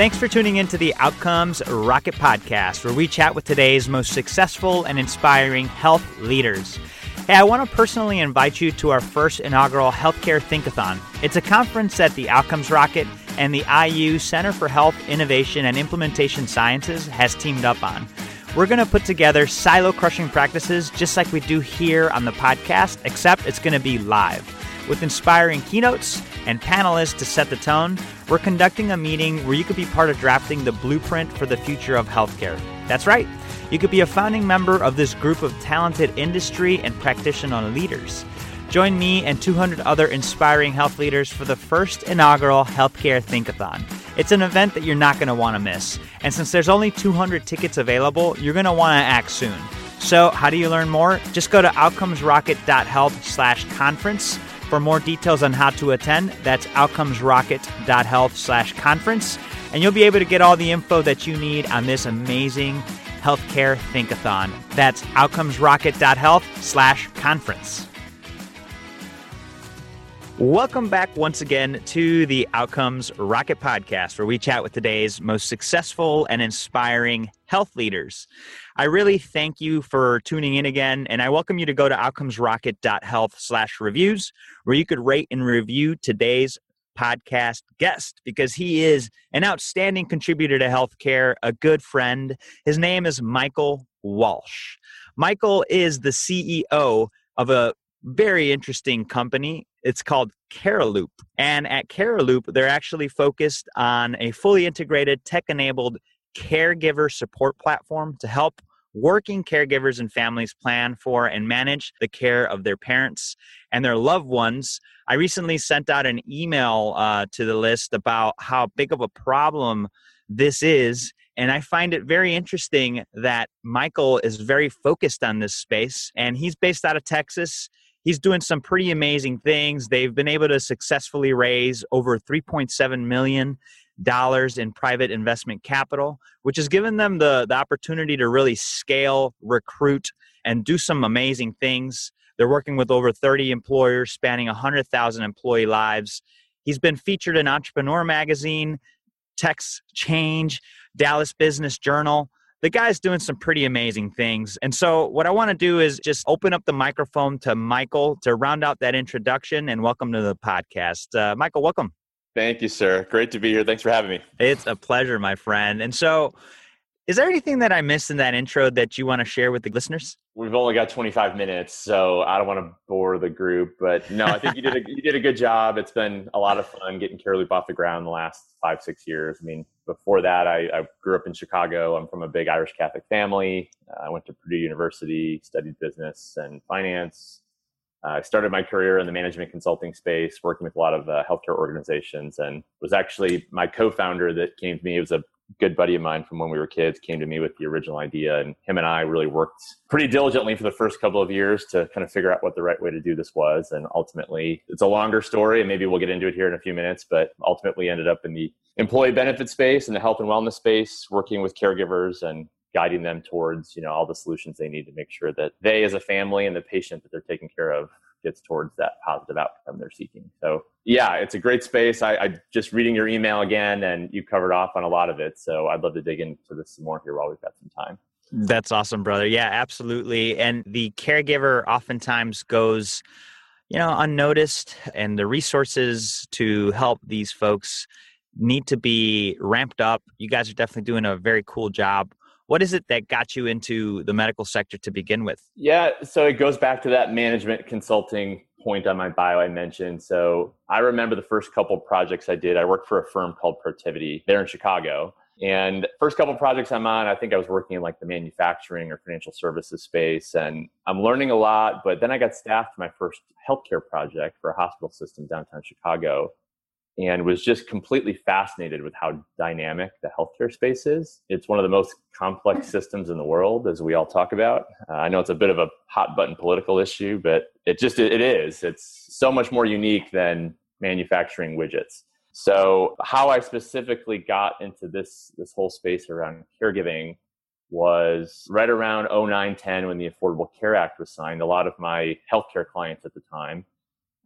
Thanks for tuning in to the Outcomes Rocket Podcast, where we chat with today's most successful and inspiring health leaders. Hey, I want to personally invite you to our first inaugural Healthcare Thinkathon. It's a conference that the Outcomes Rocket and the IU Center for Health Innovation and Implementation Sciences has teamed up on. We're going to put together silo crushing practices just like we do here on the podcast, except it's going to be live. With inspiring keynotes and panelists to set the tone, we're conducting a meeting where you could be part of drafting the blueprint for the future of healthcare. That's right. You could be a founding member of this group of talented industry and practitioner leaders. Join me and 200 other inspiring health leaders for the first inaugural Healthcare Thinkathon. It's an event that you're not going to want to miss. And since there's only 200 tickets available, you're going to want to act soon. So, how do you learn more? Just go to outcomesrocket.health/conference for more details on how to attend. That's outcomesrocket.health/conference, and you'll be able to get all the info that you need on this amazing healthcare thinkathon. That's outcomesrocket.health/conference. Welcome back once again to the Outcomes Rocket podcast, where we chat with today's most successful and inspiring health leaders. I really thank you for tuning in again, and I welcome you to go to outcomesrocket.health slash reviews, where you could rate and review today's podcast guest because he is an outstanding contributor to healthcare, a good friend. His name is Michael Walsh. Michael is the CEO of a very interesting company. It's called Cariloop. And at Cariloop, they're actually focused on a fully integrated, tech enabled caregiver support platform to help working caregivers and families plan for and manage the care of their parents and their loved ones. I recently sent out an email uh, to the list about how big of a problem this is. And I find it very interesting that Michael is very focused on this space and he's based out of Texas he's doing some pretty amazing things. They've been able to successfully raise over 3.7 million dollars in private investment capital, which has given them the, the opportunity to really scale, recruit, and do some amazing things. They're working with over 30 employers spanning 100,000 employee lives. He's been featured in Entrepreneur Magazine, Text Change, Dallas Business Journal the guy's doing some pretty amazing things. And so, what I want to do is just open up the microphone to Michael to round out that introduction and welcome to the podcast. Uh, Michael, welcome. Thank you, sir. Great to be here. Thanks for having me. It's a pleasure, my friend. And so, is there anything that I missed in that intro that you want to share with the listeners? We've only got 25 minutes, so I don't want to bore the group. But no, I think you did a, you did a good job. It's been a lot of fun getting Cariloop off the ground the last five, six years. I mean, before that, I, I grew up in Chicago. I'm from a big Irish Catholic family. Uh, I went to Purdue University, studied business and finance. Uh, I started my career in the management consulting space, working with a lot of uh, healthcare organizations, and was actually my co-founder that came to me. It was a good buddy of mine from when we were kids came to me with the original idea and him and i really worked pretty diligently for the first couple of years to kind of figure out what the right way to do this was and ultimately it's a longer story and maybe we'll get into it here in a few minutes but ultimately ended up in the employee benefit space and the health and wellness space working with caregivers and guiding them towards you know all the solutions they need to make sure that they as a family and the patient that they're taking care of gets towards that positive outcome they're seeking. So yeah, it's a great space. I, I just reading your email again, and you covered off on a lot of it. So I'd love to dig into this some more here while we've got some time. That's awesome, brother. Yeah, absolutely. And the caregiver oftentimes goes, you know, unnoticed, and the resources to help these folks need to be ramped up. You guys are definitely doing a very cool job what is it that got you into the medical sector to begin with? Yeah, so it goes back to that management consulting point on my bio I mentioned. So I remember the first couple projects I did. I worked for a firm called Protiviti there in Chicago. And first couple projects I'm on, I think I was working in like the manufacturing or financial services space, and I'm learning a lot. But then I got staffed my first healthcare project for a hospital system downtown Chicago, and was just completely fascinated with how dynamic the healthcare space is. It's one of the most complex systems in the world, as we all talk about. Uh, I know it's a bit of a hot button political issue, but it just it is. It's so much more unique than manufacturing widgets. So, how I specifically got into this this whole space around caregiving was right around 0910 when the Affordable Care Act was signed. A lot of my healthcare clients at the time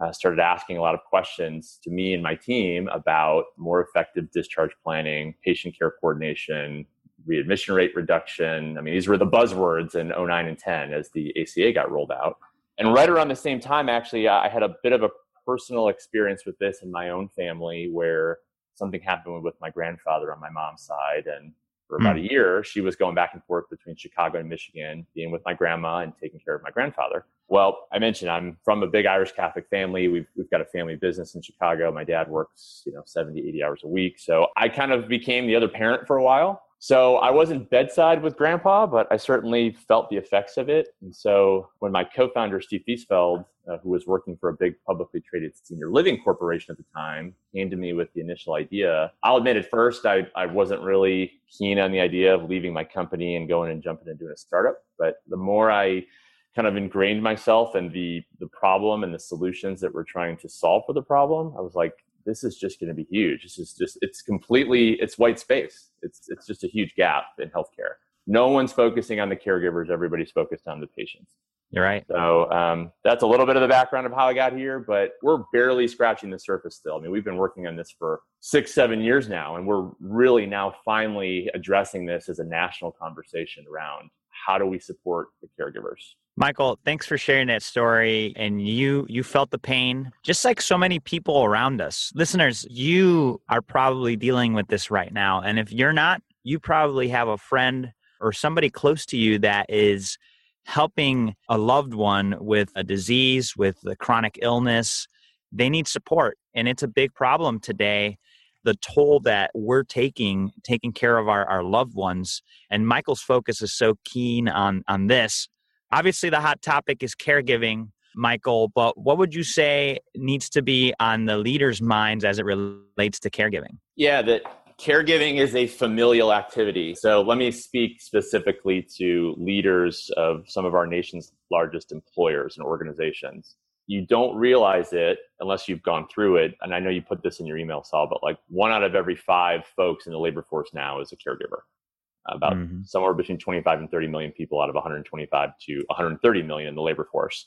uh, started asking a lot of questions to me and my team about more effective discharge planning, patient care coordination, readmission rate reduction. I mean, these were the buzzwords in 09 and 10 as the ACA got rolled out. And right around the same time, actually, I had a bit of a personal experience with this in my own family where something happened with my grandfather on my mom's side. And for about mm. a year, she was going back and forth between Chicago and Michigan, being with my grandma and taking care of my grandfather. Well, I mentioned I'm from a big Irish Catholic family. We've, we've got a family business in Chicago. My dad works, you know, 70, 80 hours a week. So I kind of became the other parent for a while. So I wasn't bedside with grandpa, but I certainly felt the effects of it. And so when my co-founder, Steve Thiesfeld, uh, who was working for a big publicly traded senior living corporation at the time, came to me with the initial idea. I'll admit at first I, I wasn't really keen on the idea of leaving my company and going and jumping and doing a startup. But the more I kind of ingrained myself in the the problem and the solutions that we're trying to solve for the problem, I was like, this is just going to be huge. This is just it's completely it's white space. It's it's just a huge gap in healthcare. No one's focusing on the caregivers. Everybody's focused on the patients. You're right. So um, that's a little bit of the background of how I got here, but we're barely scratching the surface still. I mean, we've been working on this for six, seven years now, and we're really now finally addressing this as a national conversation around how do we support the caregivers. Michael, thanks for sharing that story. And you you felt the pain, just like so many people around us. Listeners, you are probably dealing with this right now. And if you're not, you probably have a friend or somebody close to you that is helping a loved one with a disease, with a chronic illness. They need support. And it's a big problem today the toll that we're taking taking care of our, our loved ones and michael's focus is so keen on on this. Obviously the hot topic is caregiving michael but what would you say needs to be on the leaders minds as it relates to caregiving? Yeah that caregiving is a familial activity. So let me speak specifically to leaders of some of our nation's largest employers and organizations you don't realize it unless you've gone through it. And I know you put this in your email, Saul, but like one out of every five folks in the labor force now is a caregiver. About mm-hmm. somewhere between 25 and 30 million people out of 125 to 130 million in the labor force.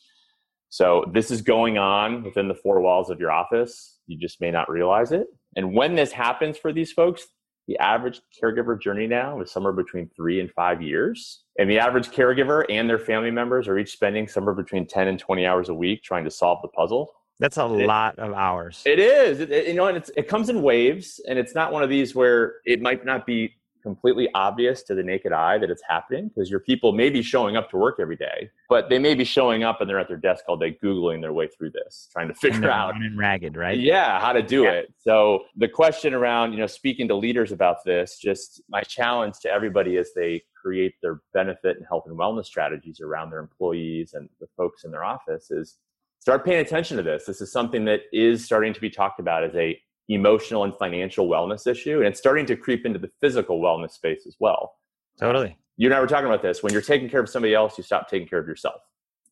So this is going on within the four walls of your office. You just may not realize it. And when this happens for these folks, the average caregiver journey now is somewhere between three and five years. And the average caregiver and their family members are each spending somewhere between 10 and 20 hours a week trying to solve the puzzle. That's a and lot of hours. It is. It, it, you know, and it comes in waves, and it's not one of these where it might not be completely obvious to the naked eye that it's happening because your people may be showing up to work every day, but they may be showing up and they're at their desk all day Googling their way through this, trying to figure out running ragged, right? Yeah, how to do yeah. it. So the question around, you know, speaking to leaders about this, just my challenge to everybody as they create their benefit and health and wellness strategies around their employees and the folks in their office is start paying attention to this. This is something that is starting to be talked about as a emotional and financial wellness issue. And it's starting to creep into the physical wellness space as well. Totally. You and I were talking about this. When you're taking care of somebody else, you stop taking care of yourself.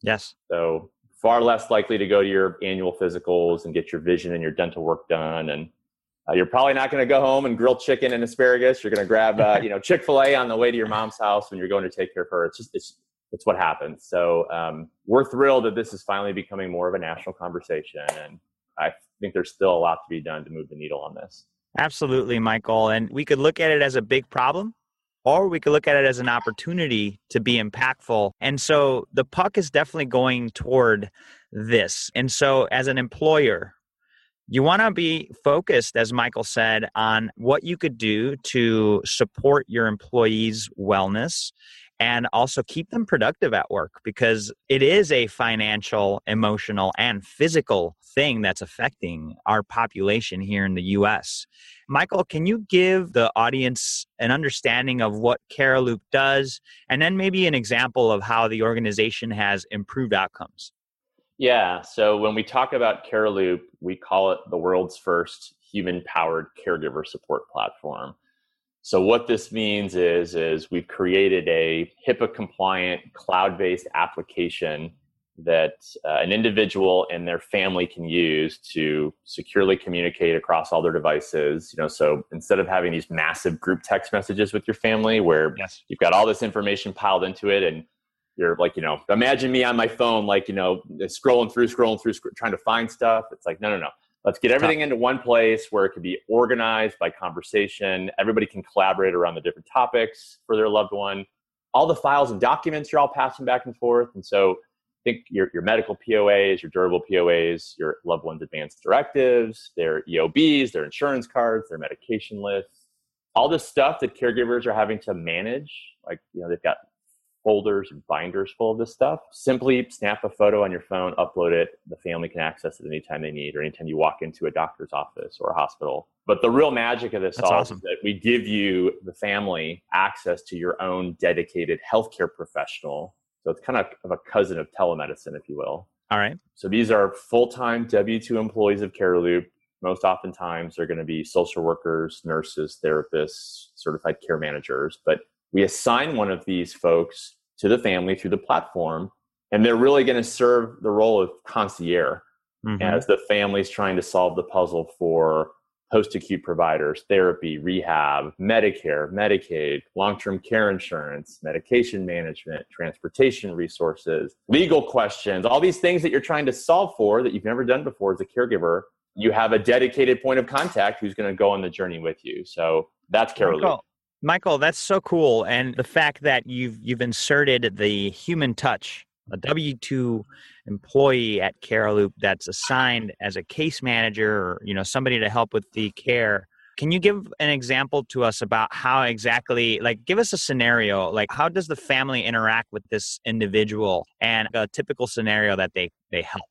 Yes. So far less likely to go to your annual physicals and get your vision and your dental work done. And uh, you're probably not going to go home and grill chicken and asparagus. You're going to grab, uh, you know, Chick Fil A on the way to your mom's house when you're going to take care of her. It's just it's it's what happens. So um, we're thrilled that this is finally becoming more of a national conversation, and I think there's still a lot to be done to move the needle on this. Absolutely, Michael. And we could look at it as a big problem, or we could look at it as an opportunity to be impactful. And so the puck is definitely going toward this. And so, as an employer, you want to be focused, as Michael said, on what you could do to support your employees' wellness and also keep them productive at work because it is a financial, emotional, and physical thing that's affecting our population here in the US. Michael, can you give the audience an understanding of what Cariloop does and then maybe an example of how the organization has improved outcomes? Yeah, so when we talk about Cariloop, we call it the world's first human powered caregiver support platform. So what this means is is we've created a HIPAA compliant cloud-based application that uh, an individual and their family can use to securely communicate across all their devices you know so instead of having these massive group text messages with your family where yes. you've got all this information piled into it and you're like, you know, imagine me on my phone, like, you know, scrolling through, scrolling through, sc- trying to find stuff. It's like, no, no, no. Let's get everything into one place where it can be organized by conversation. Everybody can collaborate around the different topics for their loved one. All the files and documents you're all passing back and forth. And so I think your, your medical POAs, your durable POAs, your loved one's advanced directives, their EOBs, their insurance cards, their medication lists, all this stuff that caregivers are having to manage. Like, you know, they've got folders and binders full of this stuff. Simply snap a photo on your phone, upload it. The family can access it anytime they need or anytime you walk into a doctor's office or a hospital. But the real magic of this That's all awesome. is that we give you, the family, access to your own dedicated healthcare professional. So it's kind of, of a cousin of telemedicine, if you will. All right. So these are full-time W-2 employees of Cariloop. Most oftentimes they're going to be social workers, nurses, therapists, certified care managers. But we assign one of these folks to the family through the platform, and they're really going to serve the role of concierge Mhm. as the family's trying to solve the puzzle for post-acute providers, therapy, rehab, Medicare, Medicaid, long-term care insurance, medication management, transportation resources, legal questions, all these things that you're trying to solve for that you've never done before as a caregiver. You have a dedicated point of contact who's going to go on the journey with you. So that's Carol. Michael, that's so cool, and the fact that you've you've inserted the human touch, a W two employee at Cariloop that's assigned as a case manager, or you know somebody to help with the care. Can you give an example to us about how exactly, like, give us a scenario, like, how does the family interact with this individual, and a typical scenario that they they help?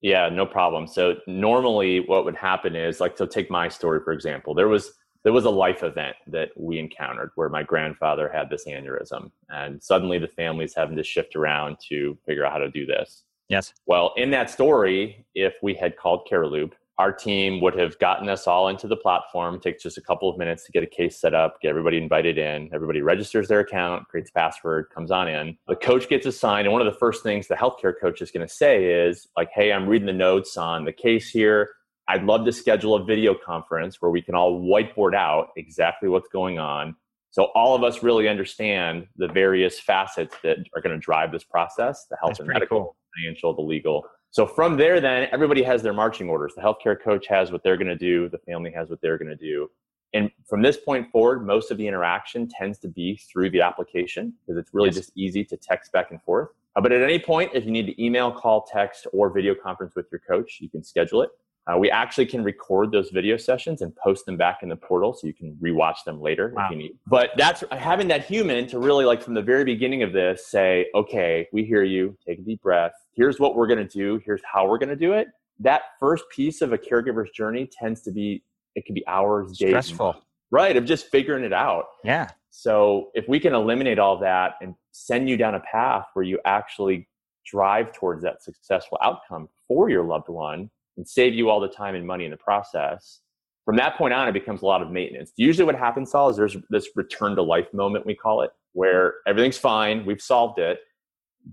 Yeah, no problem. So normally what would happen is like so take my story for example. There was there was a life event that we encountered where my grandfather had this aneurysm and suddenly the family's having to shift around to figure out how to do this. Yes. Well, in that story, if we had called Cariloop, our team would have gotten us all into the platform. It takes just a couple of minutes to get a case set up, get everybody invited in. Everybody registers their account, creates a password, comes on in. The coach gets assigned, and one of the first things the healthcare coach is going to say is like, "Hey, I'm reading the notes on the case here. I'd love to schedule a video conference where we can all whiteboard out exactly what's going on." So all of us really understand the various facets that are going to drive this process, the health That's and medical, cool. financial, the legal. So from there, then everybody has their marching orders. The healthcare coach has what they're going to do. The family has what they're going to do. And from this point forward, most of the interaction tends to be through the application because it's really Yes. just easy to text back and forth. Uh, but at any point, if you need to email, call, text, or video conference with your coach, you can schedule it. Uh, we actually can record those video sessions and post them back in the portal so you can rewatch them later Wow. if you need. But that's having that human to really, like, from the very beginning of this, say, okay, we hear you, take a deep breath. Here's what we're going to do. Here's how we're going to do it. That first piece of a caregiver's journey tends to be, it can be hours, days, Stressful. right, of just figuring it out. Yeah. So if we can eliminate all that and send you down a path where you actually drive towards that successful outcome for your loved one and save you all the time and money in the process, from that point on, it becomes a lot of maintenance. Usually what happens, Saul, is there's this return to life moment, we call it, where everything's fine, we've solved it.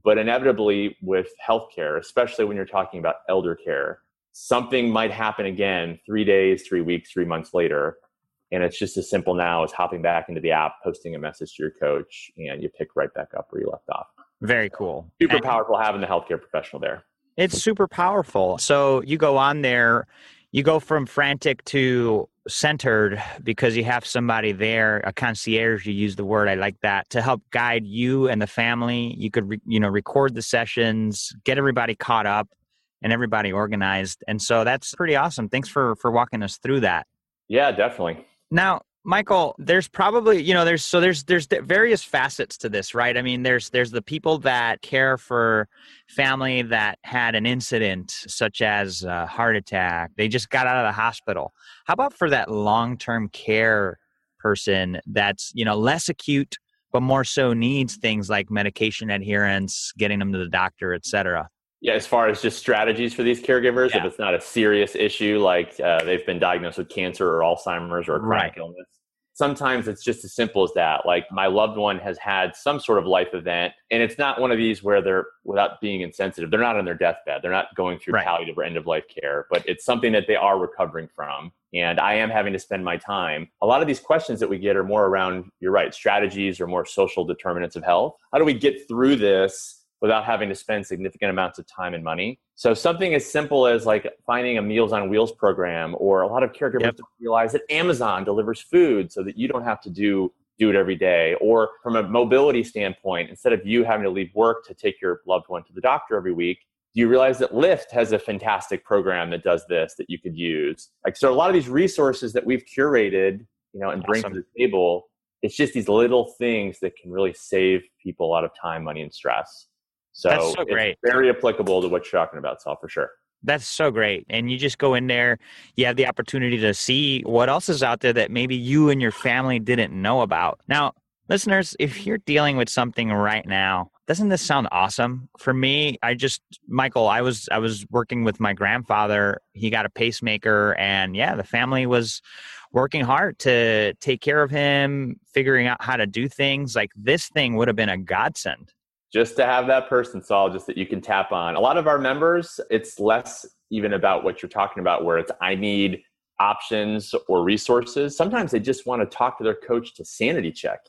But inevitably with healthcare, especially when you're talking about elder care, something might happen again three days, three weeks, three months later and it's just as simple now as hopping back into the app, posting a message to your coach, and you pick right back up where you left off. Very cool. Super And- powerful having the healthcare professional there. It's super powerful. So you go on there, you go from frantic to centered because you have somebody there, a concierge. You use the word, I like that, to help guide you and the family. You could, re, you know, record the sessions, get everybody caught up, and everybody organized. And so that's pretty awesome. Thanks for for walking us through that. Yeah, definitely. Now, Michael, there's probably you know there's so there's there's various facets to this, right? I mean, there's there's the people that care for family that had an incident such as a heart attack. They just got out of the hospital. How about for that long-term care person that's, you know, less acute but more so needs things like medication adherence, getting them to the doctor, et cetera. Yeah, as far as just strategies for these caregivers, Yeah. if it's not a serious issue like uh, they've been diagnosed with cancer or Alzheimer's or a chronic Right. illness, sometimes it's just as simple as that. Like my loved one has had some sort of life event, and it's not one of these where they're, without being insensitive, they're not on their deathbed. They're not going through right. palliative or end of life care, but it's something that they are recovering from. And I am having to spend my time. A lot of these questions that we get are more around, you're right, strategies or more social determinants of health. How do we get through this without having to spend significant amounts of time and money. So something as simple as like finding a Meals on Wheels program, or a lot of caregivers yep. don't realize that Amazon delivers food so that you don't have to do do it every day. Or from a mobility standpoint, instead of you having to leave work to take your loved one to the doctor every week, do you realize that Lyft has a fantastic program that does this that you could use? Like so a lot of these resources that we've curated, you know, and bring awesome. to the table, it's just these little things that can really save people a lot of time, money, and stress. So, That's so great. very applicable to what you're talking about, Saul, for sure. That's so great. And you just go in there, you have the opportunity to see what else is out there that maybe you and your family didn't know about. Now, listeners, if you're dealing with something right now, doesn't this sound awesome? For me, I just Michael, I was I was working with my grandfather. He got a pacemaker and yeah, the family was working hard to take care of him, figuring out how to do things. Like this thing would have been a godsend just to have that person Saul just that you can tap on. A lot of our members it's less even about what you're talking about where it's i need options or resources. Sometimes they just want to talk to their coach to sanity check.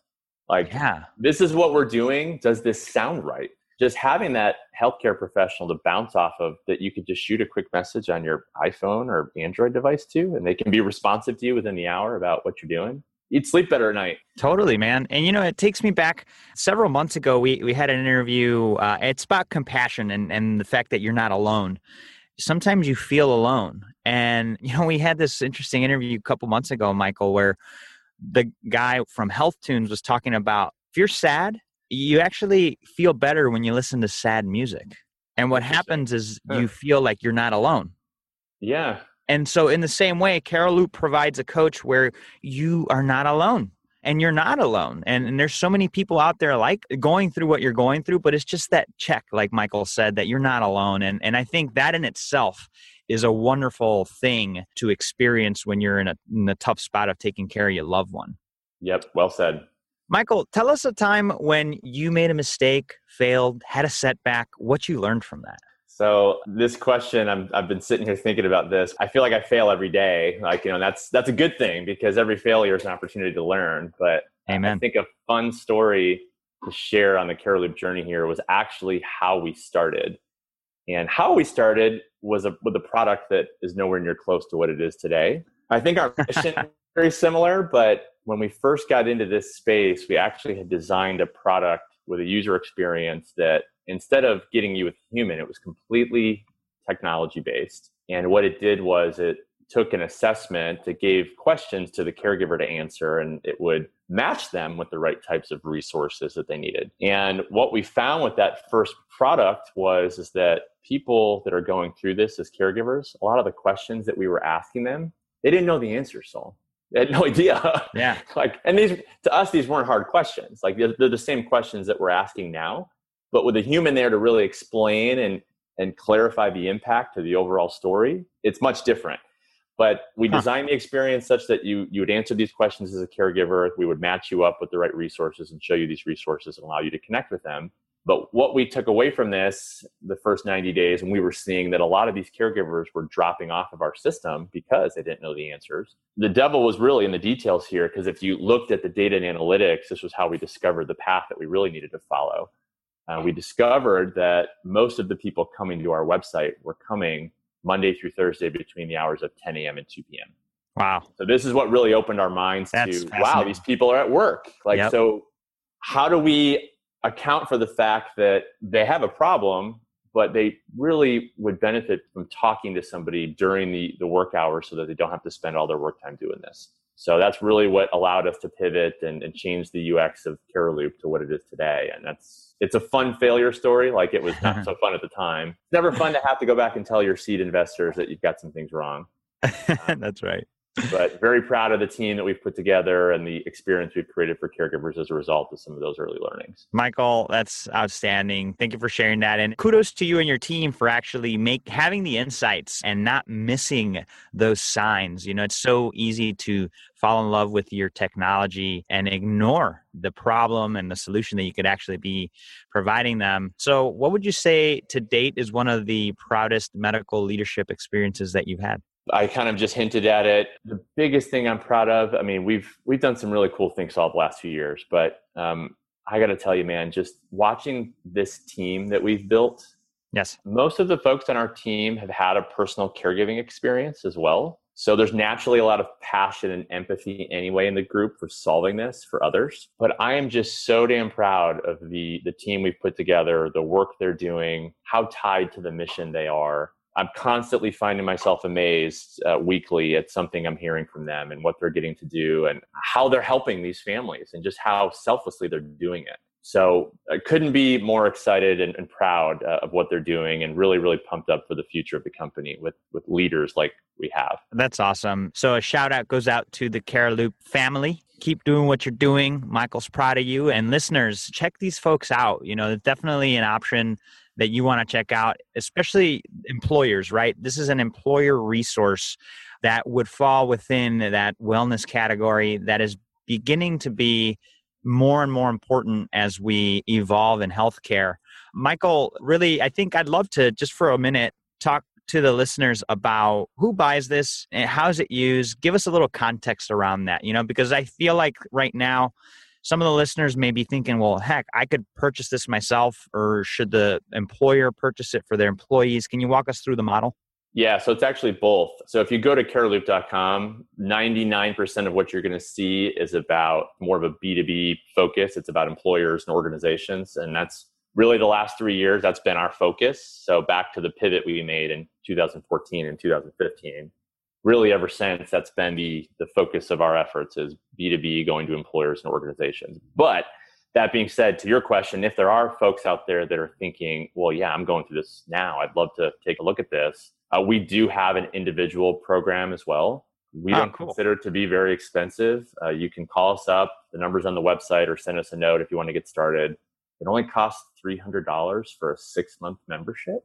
Like yeah. this is what we're doing. Does this sound right? Just having that healthcare professional to bounce off of that you could just shoot a quick message on your iphone or android device to and they can be responsive to you within the hour about what you're doing you'd sleep better at night. Totally, man. And you know, it takes me back several months ago. We we had an interview. Uh, it's about compassion and and the fact that you're not alone. Sometimes you feel alone, and you know, we had this interesting interview a couple months ago, Michael, where the guy from Health Tunes was talking about if you're sad, you actually feel better when you listen to sad music. And what happens is you feel like you're not alone. Yeah, and so, in the same way, Cariloop provides a coach where you are not alone and you're not alone. And, and, there's so many people out there like going through what you're going through, but it's just that check, like Michael said, that you're not alone. And, and I think that in itself is a wonderful thing to experience when you're in a, in a tough spot of taking care of your loved one. Yep, well said. Michael, tell us a time when you made a mistake, failed, had a setback, what you learned from that. So this question, i have been sitting here thinking about this. I feel like I fail every day. Like you know, that's that's a good thing because every failure is an opportunity to learn. But Amen. I think a fun story to share on the Cariloop journey here was actually how we started. And how we started was a, with a product that is nowhere near close to what it is today. I think our mission is very similar, but when we first got into this space, we actually had designed a product with a user experience that instead of getting you with a human, it was completely technology based. And what it did was it took an assessment that gave questions to the caregiver to answer and it would match them with the right types of resources that they needed. And what we found with that first product was is that people that are going through this as caregivers, a lot of the questions that we were asking them, they didn't know the answers, so they had no idea. Yeah. like, and these to us, these weren't hard questions. Like they're, they're the same questions that we're asking now, but with a human there to really explain and and clarify the impact to the overall story, it's much different. But we huh. designed the experience such that you you would answer these questions as a caregiver. We would match you up with the right resources and show you these resources and allow you to connect with them. But what we took away from this the first 90 days, and we were seeing that a lot of these caregivers were dropping off of our system because they didn't know the answers. The devil was really in the details here because if you looked at the data and analytics, this was how we discovered the path that we really needed to follow. Uh, we discovered that most of the people coming to our website were coming Monday through Thursday between the hours of 10 a.m. and 2 p.m. Wow. So this is what really opened our minds That's to wow, these people are at work. Like, yep. so how do we account for the fact that they have a problem, but they really would benefit from talking to somebody during the, the work hours so that they don't have to spend all their work time doing this. So that's really what allowed us to pivot and, and change the UX of Cariloop to what it is today. And that's it's a fun failure story. Like it was not so fun at the time. It's never fun to have to go back and tell your seed investors that you've got some things wrong. Um, that's right. But very proud of the team that we've put together and the experience we've created for caregivers as a result of some of those early learnings. Michael, that's outstanding. Thank you for sharing that. And kudos to you and your team for actually make having the insights and not missing those signs. You know, it's so easy to fall in love with your technology and ignore the problem and the solution that you could actually be providing them. So, what would you say to date is one of the proudest medical leadership experiences that you've had? I kind of just hinted at it. The biggest thing I'm proud of, I mean, we've we've done some really cool things all the last few years, but um, I got to tell you, man, just watching this team that we've built. Yes, most of the folks on our team have had a personal caregiving experience as well. So there's naturally a lot of passion and empathy anyway in the group for solving this for others. But I am just so damn proud of the the team we've put together, the work they're doing, how tied to the mission they are I'm constantly finding myself amazed uh, weekly at something I'm hearing from them and what they're getting to do and how they're helping these families and just how selflessly they're doing it. So I couldn't be more excited and, and proud uh, of what they're doing and really, really pumped up for the future of the company with, with leaders like we have. That's awesome. So a shout out goes out to the Cariloop family. Keep doing what you're doing. Michael's proud of you. And listeners, check these folks out. You know, definitely an option that you want to check out, especially employers, right? This is an employer resource that would fall within that wellness category that is beginning to be more and more important as we evolve in healthcare. Michael, really, I think I'd love to just for a minute talk to the listeners about who buys this and how is it used. Give us a little context around that, you know, because I feel like right now some of the listeners may be thinking, well, heck, I could purchase this myself, or should the employer purchase it for their employees? Can you walk us through the model? Yeah, so it's actually both. So if you go to cariloop.com, 99% of what you're going to see is about more of a B2B focus. It's about employers and organizations. And that's really the last three years, that's been our focus. So back to the pivot we made in 2014 and 2015 really ever since that's been the the focus of our efforts is b2b going to employers and organizations. But that being said to your question if there are folks out there that are thinking well yeah i'm going through this now i'd love to take a look at this uh, we do have an individual program as well. We oh, don't cool. consider it to be very expensive. Uh, you can call us up. The numbers on the website or send us a note if you want to get started. It only costs $300 for a six month membership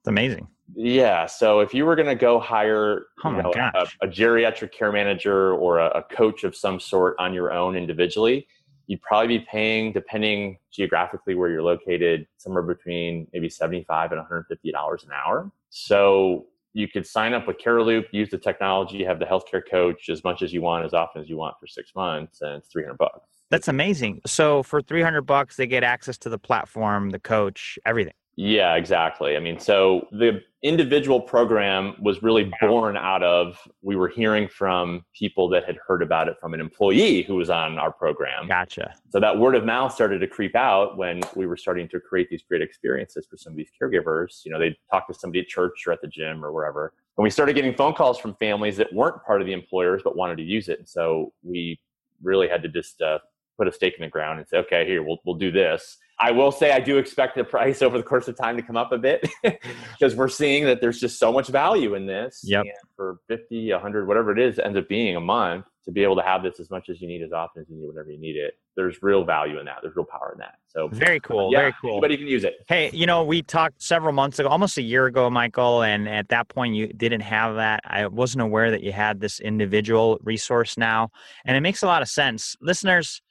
it's amazing. Yeah. So if you were going to go hire oh you know, a, a, geriatric care manager or a, a, coach of some sort on your own individually, you'd probably be paying, depending geographically where you're located, somewhere between maybe 75 and $150 an hour. So you could sign up with Cariloop, use the technology, have the healthcare coach as much as you want, as often as you want for six months, and it's 300 bucks. That's amazing. So for 300 bucks, they get access to the platform, the coach, everything. Yeah, exactly. I mean, so the individual program was really born out of we were hearing from people that had heard about it from an employee who was on our program. Gotcha. So that word of mouth started to creep out when we were starting to create these great experiences for some of these caregivers. You know, they'd talk to somebody at church or at the gym or wherever. And we started getting phone calls from families that weren't part of the employers but wanted to use it. And so we really had to just uh, put a stake in the ground and say, okay, here, we'll, we'll do this I will say I do expect the price over the course of time to come up a bit because we're seeing that there's just so much value in this. Yep. And for 50, 100, whatever it is, ends up being a month to be able to have this as much as you need, as often as you need, whenever you need it. There's real value in that. There's real power in that. So very cool. Yeah, very cool. Anybody can use it. Hey, you know, we talked several months ago, almost a year ago, Michael, and at that point you didn't have that. I wasn't aware that you had this individual resource now, and it makes a lot of sense. Listeners,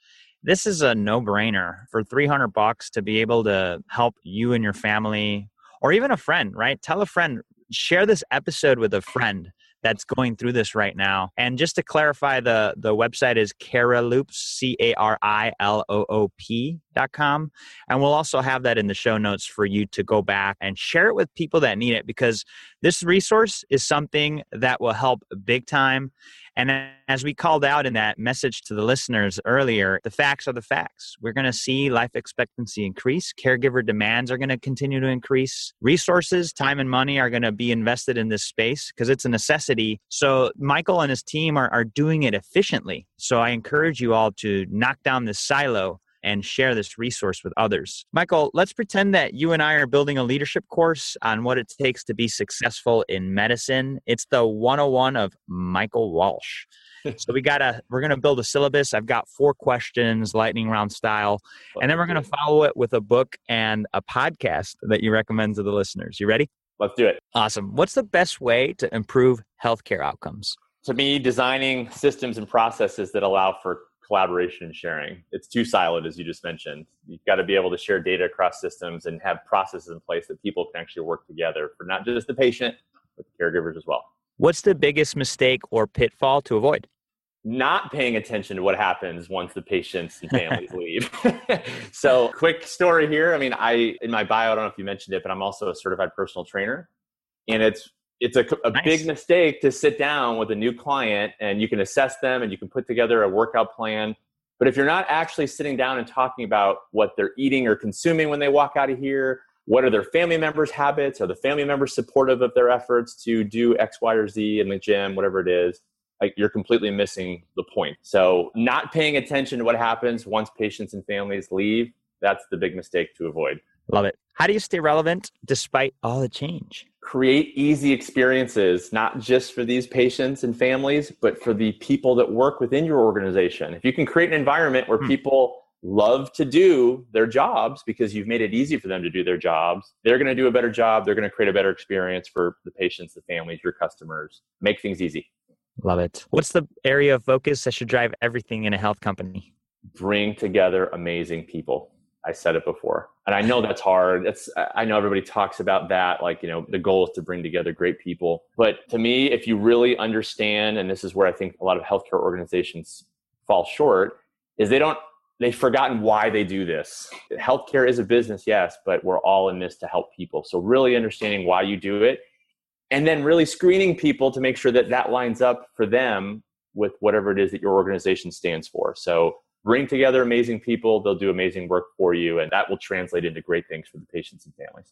this is a no-brainer for 300 bucks to be able to help you and your family or even a friend right tell a friend share this episode with a friend that's going through this right now. And just to clarify, the the website is Cariloops, C A R I L O O P dot com. And we'll also have that in the show notes for you to go back and share it with people that need it because this resource is something that will help big time. And as we called out in that message to the listeners earlier, the facts are the facts. We're going to see life expectancy increase. Caregiver demands are going to continue to increase. Resources, time and money are going to be invested in this space because it's a necessity. So Michael and his team are, are doing it efficiently. So I encourage you all to knock down this silo and share this resource with others. Michael, let's pretend that you and I are building a leadership course on what it takes to be successful in medicine. It's the 101 of Michael Walsh. so we got to we're going to build a syllabus. I've got four questions, lightning round style, and then we're going to follow it with a book and a podcast that you recommend to the listeners. You ready? Let's do it. Awesome. What's the best way to improve healthcare outcomes? To me, designing systems and processes that allow for collaboration and sharing. It's too siloed, as you just mentioned. You've got to be able to share data across systems and have processes in place that people can actually work together for not just the patient, but the caregivers as well. What's the biggest mistake or pitfall to avoid? Not paying attention to what happens once the patients and families leave. so, quick story here. I mean, I in my bio, I don't know if you mentioned it, but I'm also a certified personal trainer, and it's it's a, a nice. big mistake to sit down with a new client and you can assess them and you can put together a workout plan. But if you're not actually sitting down and talking about what they're eating or consuming when they walk out of here, what are their family members' habits? Are the family members supportive of their efforts to do X, Y, or Z in the gym, whatever it is? Like you're completely missing the point. So, not paying attention to what happens once patients and families leave, that's the big mistake to avoid. Love it. How do you stay relevant despite all the change? Create easy experiences, not just for these patients and families, but for the people that work within your organization. If you can create an environment where hmm. people love to do their jobs because you've made it easy for them to do their jobs, they're going to do a better job. They're going to create a better experience for the patients, the families, your customers. Make things easy. Love it. What's the area of focus that should drive everything in a health company? Bring together amazing people I said it before. And I know that's hard. It's I know everybody talks about that like, you know, the goal is to bring together great people. But to me, if you really understand and this is where I think a lot of healthcare organizations fall short, is they don't they've forgotten why they do this. Healthcare is a business, yes, but we're all in this to help people. So really understanding why you do it and then really screening people to make sure that that lines up for them with whatever it is that your organization stands for. So bring together amazing people they'll do amazing work for you and that will translate into great things for the patients and families.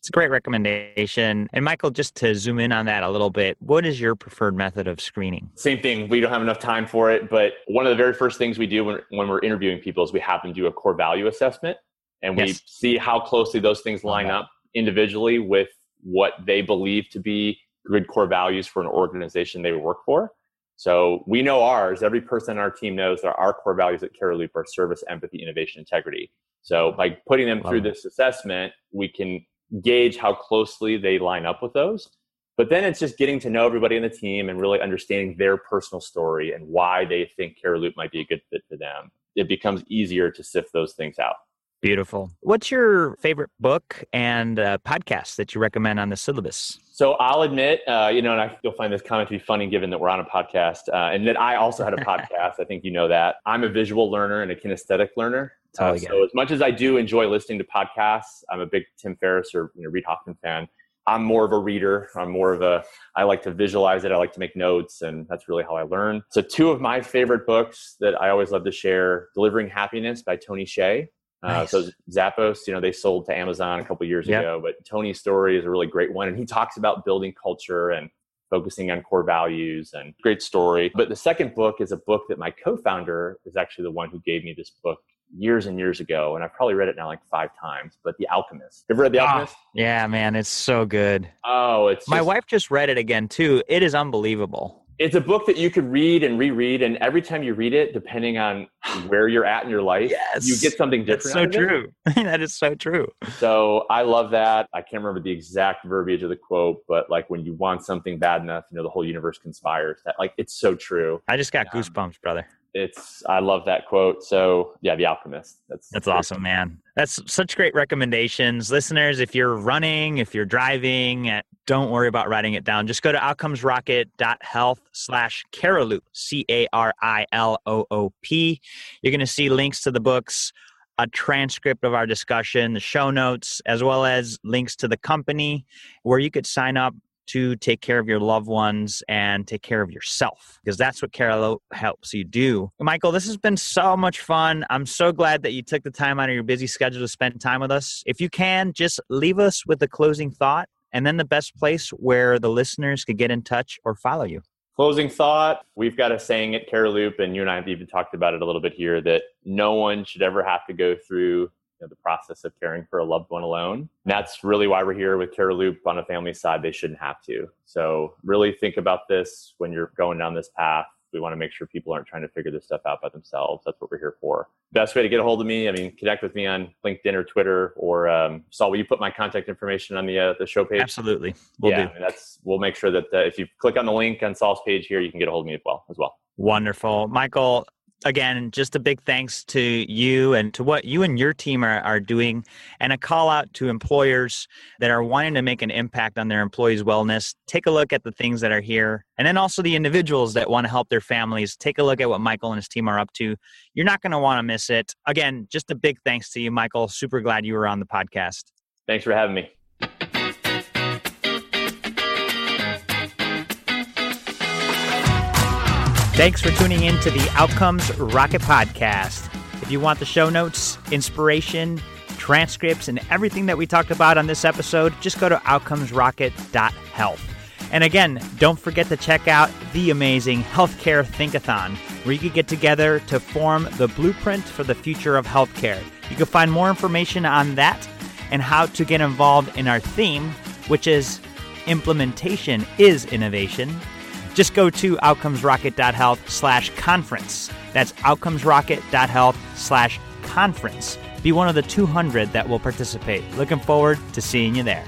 It's a great recommendation. And michael just to zoom in on that a little bit what is your preferred method of screening? Same thing. We don't have enough time for it but one of the very first things we do when, when we're interviewing people is we have them do a core value assessment and we yes. see how closely those things line okay. up individually with what they believe to be good core values for an organization they work for so we know ours. Every person on our team knows that our core values at Cariloop are service, empathy, innovation, integrity. So by putting them through this assessment, we can gauge how closely they line up with those. But then it's just getting to know everybody in the team and really understanding their personal story and why they think Cariloop might be a good fit for them. It becomes easier to sift those things out. Beautiful. What's your favorite book and uh, podcast that you recommend on the syllabus? So I'll admit, uh, you know, and I, you'll find this comment to be funny given that we're on a podcast uh, and that I also had a podcast. I think you know that. I'm a visual learner and a kinesthetic learner. Uh, so as much as I do enjoy listening to podcasts, I'm a big Tim Ferriss or you know, Reid Hoffman fan. I'm more of a reader. I'm more of a, I like to visualize it. I like to make notes, and that's really how I learn. So, two of my favorite books that I always love to share Delivering Happiness by Tony Hsieh. Uh, nice. so Zappos, you know, they sold to Amazon a couple years yep. ago, but Tony's story is a really great one. And he talks about building culture and focusing on core values and great story. But the second book is a book that my co-founder is actually the one who gave me this book years and years ago. And I've probably read it now like five times, but The Alchemist. you ever read The ah, Alchemist? yeah, man. It's so good. Oh, it's just, my wife just read it again too. It is unbelievable it's a book that you could read and reread and every time you read it depending on where you're at in your life yes. you get something different That's so true. That is so true. So i love that. I can't remember the exact verbiage of the quote but like when you want something bad enough you know the whole universe conspires. That like it's so true. I just got um, goosebumps brother it's i love that quote. So yeah the alchemist. That's that's awesome fun. man. That's such great recommendations. Listeners if you're running if you're driving eh, don't worry about writing it down. Just go to outcomesrocket.health slash cariloop c-a-r-i-l-o-o-p you're going to see links to the books a transcript of our discussion the show notes as well as links to the company where you could sign up to take care of your loved ones and take care of yourself because that's what Carol helps you do. Michael, this has been so much fun. I'm so glad that you took the time out of your busy schedule to spend time with us. If you can, just leave us with a closing thought and then the best place where the listeners could get in touch or follow you. Closing thought we've got a saying at Cariloop, and you and I have even talked about it a little bit here that no one should ever have to go through you know, the process of caring for a loved one alone. And that's really why we're here with Cariloop on a family side. They shouldn't have to. So, really think about this when you're going down this path we want to make sure people aren't trying to figure this stuff out by themselves. That's what we're here for. Best way to get a hold of me, I mean, connect with me on LinkedIn or Twitter, or um, Saul, will you put my contact information on the uh, the show page? Absolutely, we'll yeah, do. that's we'll make sure that uh, if you click on the link on Saul's page here, you can get a hold of me as well. As well. Wonderful, Michael again, just a big thanks to you and to what you and your team are, are doing, and a call out to employers that are wanting to make an impact on their employees' wellness. Take a look at the things that are here, and then also the individuals that want to help their families. Take a look at what Michael and his team are up to. You're not going to want to miss it. Again, just a big thanks to you, Michael. Super glad you were on the podcast. Thanks for having me. Thanks for tuning in to the Outcomes Rocket Podcast. If you want the show notes, inspiration, transcripts, and everything that we talked about on this episode, just go to outcomesrocket.health. And again, don't forget to check out the amazing Healthcare Thinkathon, where you can get together to form the blueprint for the future of healthcare. You can find more information on that and how to get involved in our theme, which is implementation is innovation just go to outcomesrocket.health slash conference. That's outcomesrocket.health slash conference. Be one of the 200 that will participate. Looking forward to seeing you there.